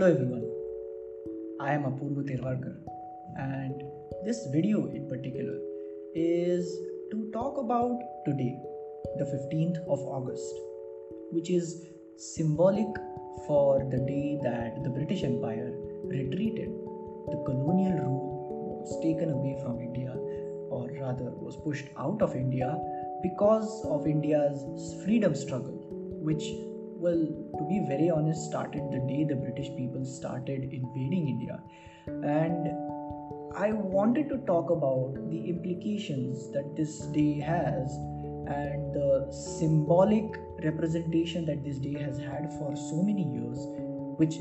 Hello everyone, I am Apurva Tirwarkar and this video in particular is to talk about today, the 15th of August, which is symbolic for the day that the British Empire retreated. The colonial rule was taken away from India, or rather, was pushed out of India because of India's freedom struggle, which well, to be very honest, started the day the British people started invading India. And I wanted to talk about the implications that this day has and the symbolic representation that this day has had for so many years, which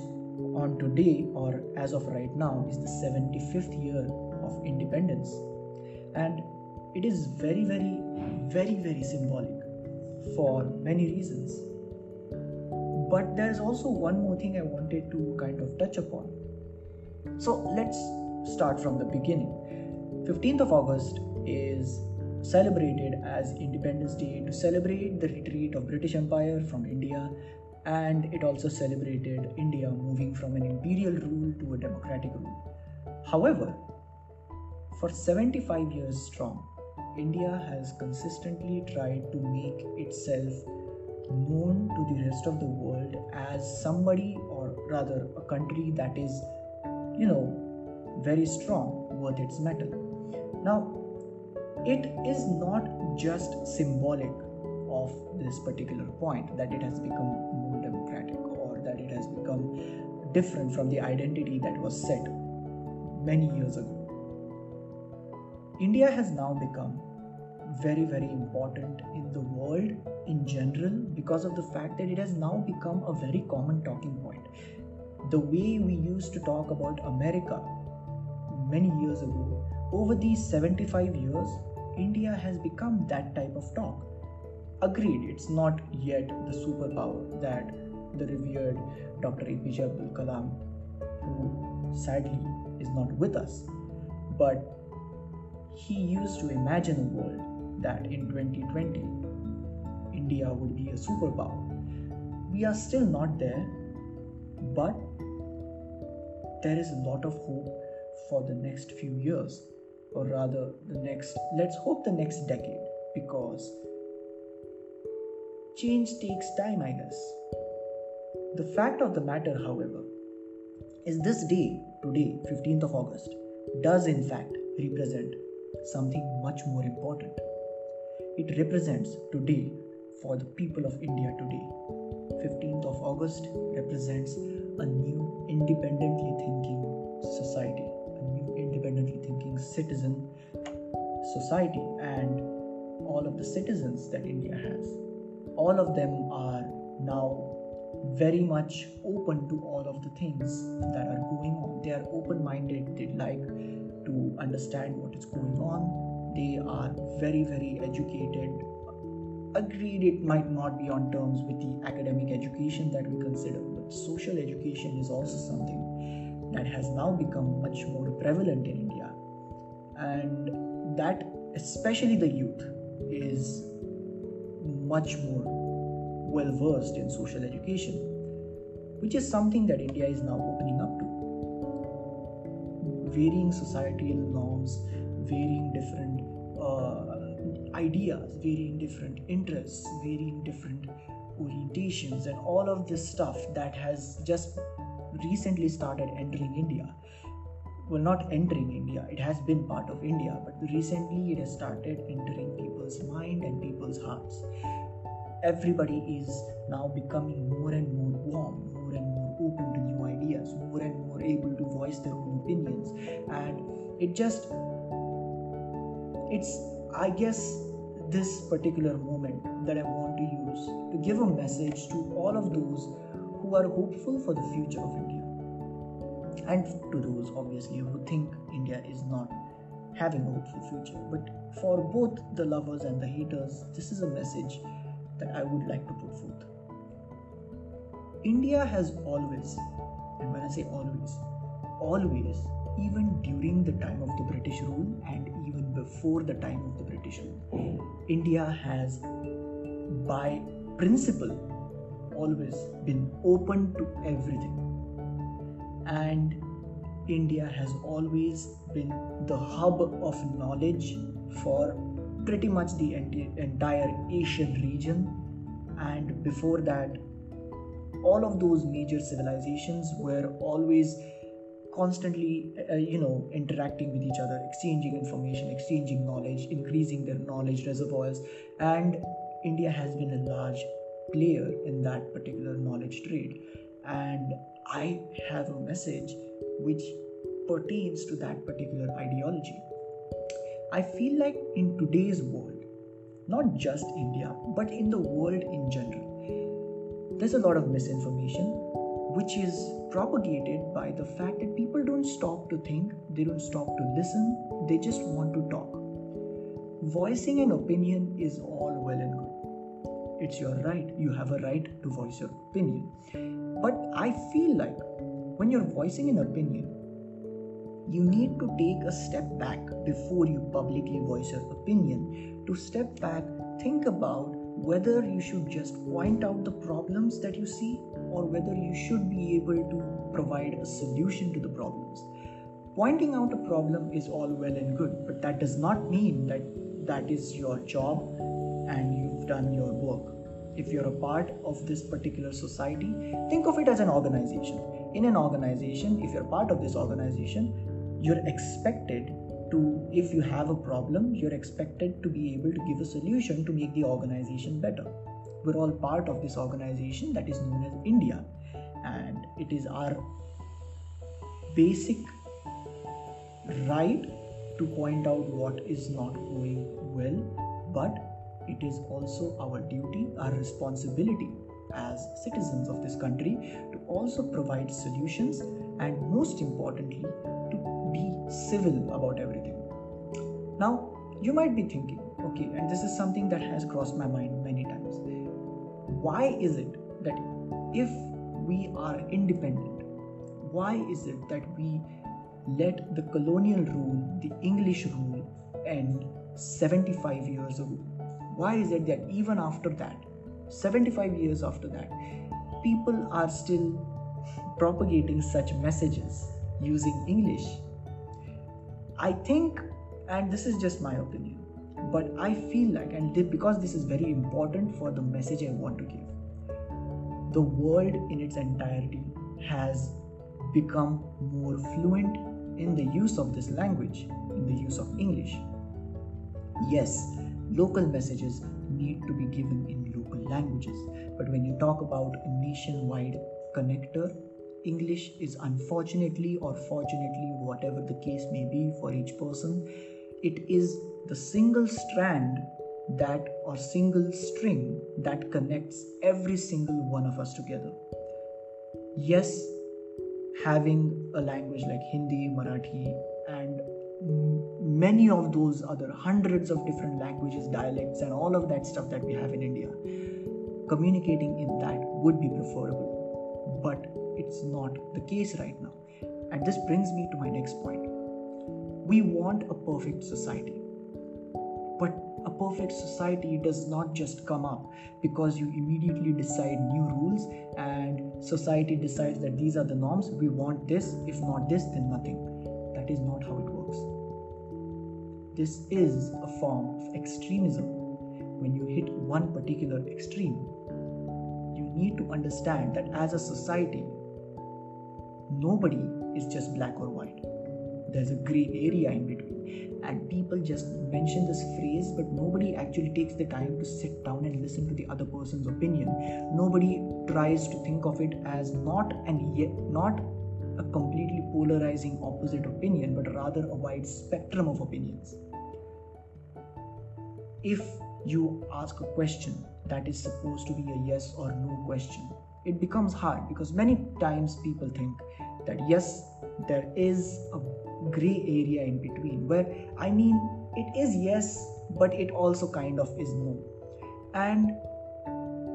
on today or as of right now is the 75th year of independence. And it is very, very, very, very symbolic for many reasons but there's also one more thing I wanted to kind of touch upon. So let's start from the beginning. 15th of August is celebrated as Independence Day to celebrate the retreat of British Empire from India and it also celebrated India moving from an imperial rule to a democratic rule. However, for 75 years strong, India has consistently tried to make itself known to the rest of the world as somebody or rather a country that is you know very strong worth its mettle now it is not just symbolic of this particular point that it has become more democratic or that it has become different from the identity that was set many years ago. India has now become very very important in the world in general because of the fact that it has now become a very common talking point. The way we used to talk about america many years ago over these 75 years india has become that type of talk. Agreed it's not yet the superpower that the revered dr apj abdul kalam who sadly is not with us but he used to imagine a world that in 2020 India would be a superpower. We are still not there, but there is a lot of hope for the next few years, or rather, the next, let's hope the next decade, because change takes time, I guess. The fact of the matter, however, is this day, today, 15th of August, does in fact represent something much more important it represents today for the people of India today. 15th of August represents a new independently thinking society, a new independently thinking citizen society, and all of the citizens that India has. All of them are now very much open to all of the things that are going on. They are open minded, they like to understand what is going on, they are very very educated. Agreed it might not be on terms with the academic education that we consider but social education is also something that has now become much more prevalent in india. And that especially the youth is much more well versed in social education which is something that india is now opening up to. Varying societal norms varying different uh, ideas, varying different interests, varying different orientations, and all of this stuff that has just recently started entering India. Well, not entering India, it has been part of India, but recently it has started entering people's mind and people's hearts. Everybody is now becoming more and more warm, more and more open to new ideas, more and more able to voice their own opinions, and it just it's i guess this particular moment that i want to use to give a message to all of those who are hopeful for the future of india. And to those obviously who think india is not having a hopeful future. But for both the lovers and the haters this is a message that i would like to put forth. India has always and when i say always always even during the time of the british rule and before the time of the British rule. Oh. India has, by principle, always been open to everything. and India has always been the hub of knowledge for pretty much the entire Asian region. And before that, all of those major civilizations were always constantly uh, you know interacting with each other exchanging information exchanging knowledge increasing their knowledge reservoirs. And india has been a large player in that particular knowledge trade. And i have a message which pertains to that particular ideology. I feel like in today's world not just india but in the world in general there's a lot of misinformation which is propagated by the fact that people don't stop to think, they don't stop to listen, they just want to talk. Voicing an opinion is all well and good. It's your right, you have a right to voice your opinion. But I feel like when you're voicing an opinion, you need to take a step back before you publicly voice your opinion. To step back, think about whether you should just point out the problems that you see or whether you should be able to provide a solution to the problems. Pointing out a problem is all well and good, but that does not mean that that is your job and you've done your work. If you're a part of this particular society, think of it as an organization. In an organization, if you're part of this organization, you're expected to if you have a problem you're expected to be able to give a solution to make the organization better we're all part of this organization that is known as india and it is our basic right to point out what is not going well but it is also our duty our responsibility as citizens of this country to also provide solutions and most importantly to be civil about everything. Now, you might be thinking, okay, and this is something that has crossed my mind many. Why is it that if we are independent, why is it that we let the colonial rule, the English rule, end 75 years ago? Why is it that even after that, 75 years after that, people are still propagating such messages using English I think, and this is just my opinion, but I feel like, and because this is very important for the message I want to give, the world in its entirety has become more fluent in the use of this language, in the use of English. Yes, local messages need to be given in local languages, but when you talk about a nationwide connector, English is unfortunately or fortunately, whatever the case may be for each person, it is the single strand that or single string that connects every single one of us together. Yes, having a language like Hindi, Marathi, and many of those other hundreds of different languages, dialects, and all of that stuff that we have in India, communicating in that would be preferable. But it's not the case right now. And this brings me to my next point. We want a perfect society. But a perfect society does not just come up because you immediately decide new rules and society decides that these are the norms. We want this. If not this, then nothing. That is not how it works. This is a form of extremism. When you hit one particular extreme, you need to understand that as a society, nobody is just black or white. There's a gray area in between. And people just mention this phrase, but nobody actually takes the time to sit down and listen to the other person's opinion. Nobody tries to think of it as not and yet not a completely polarizing opposite opinion, but rather a wide spectrum of opinions. If you ask a question that is supposed to be a yes or no question, it becomes hard because many times people think that yes, there is a gray area in between where I mean, it is yes, but it also kind of is no. And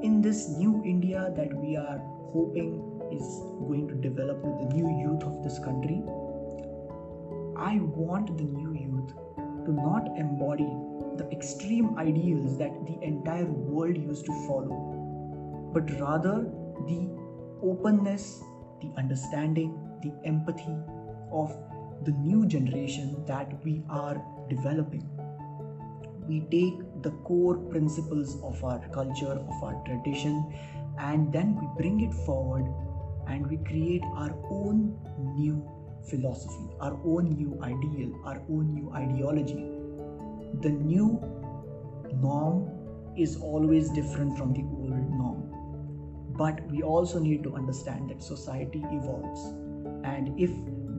in this new India that we are hoping is going to develop with the new youth of this country, I want the new youth to not embody the extreme ideals that the entire world used to follow, but rather the openness, the understanding, the empathy of the new generation that we are developing. We take the core principles of our culture, of our tradition, and then we bring it forward and we create our own new philosophy, our own new ideal, our own new ideology. The new norm is always different from the old norm. But we also need to understand that society evolves. And if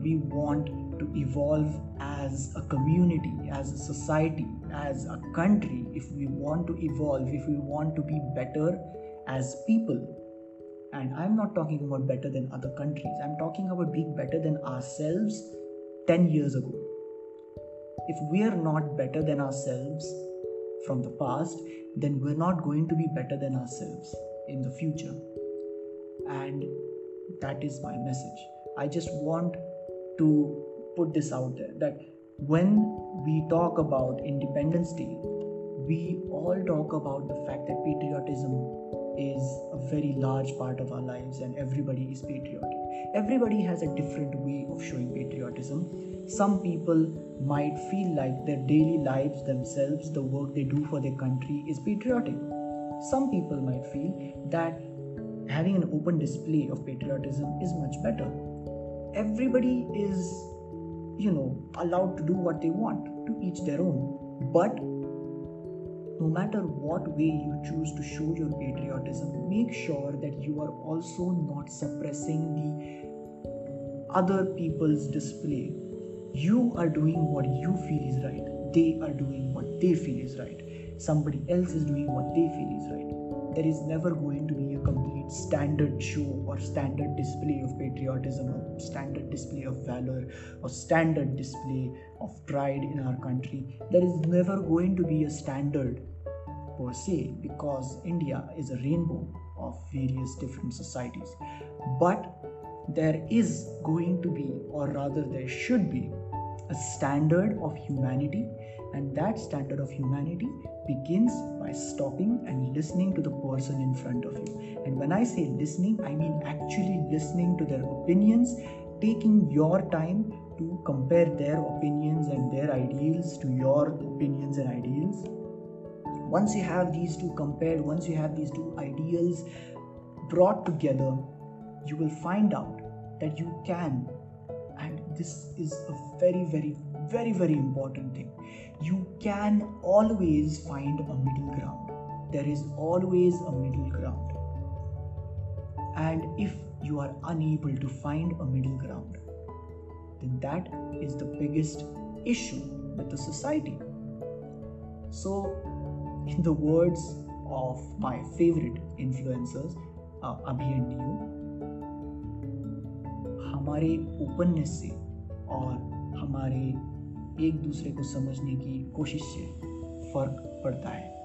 we want to evolve as a community, as a society, as a country, if we want to evolve, if we want to be better as people, and I'm not talking about better than other countries, I'm talking about being better than ourselves 10 years ago. If we are not better than ourselves from the past, then we're not going to be better than ourselves in the future. And that is my message. I just want to put this out there that when we talk about Independence Day, we all talk about the fact that patriotism is a very large part of our lives and everybody is patriotic. Everybody has a different way of showing patriotism. Some people might feel like their daily lives themselves, the work they do for their country, is patriotic. Some people might feel that having an open display of patriotism is much better. Everybody is, you know, allowed to do what they want, to each their own. But no matter what way you choose to show your patriotism, make sure that you are also not suppressing the other people's display. You are doing what you feel is right, they are doing what they feel is right, somebody else is doing what they feel is right. There is never going to be complete standard show or standard display of patriotism or standard display of valor or standard display of pride in our country. There is never going to be a standard per se because India is a rainbow of various different societies. But there is going to be, or rather, there should be, a standard of humanity, and that standard of humanity begins by stopping and listening to the person in front of you. And when I say listening, I mean actually listening to their opinions, taking your time to compare their opinions and their ideals to your opinions and ideals once you have these two compared once you have these two ideals brought together you will find out that you can this is a very very very very important thing you can always find a middle ground there is always a middle ground and if you are unable to find a middle ground then that is the biggest issue with the society so in the words of my favorite influencers uh, अभी and you हमारे openness से और हमारे एक दूसरे को समझने की कोशिश से फ़र्क पड़ता है।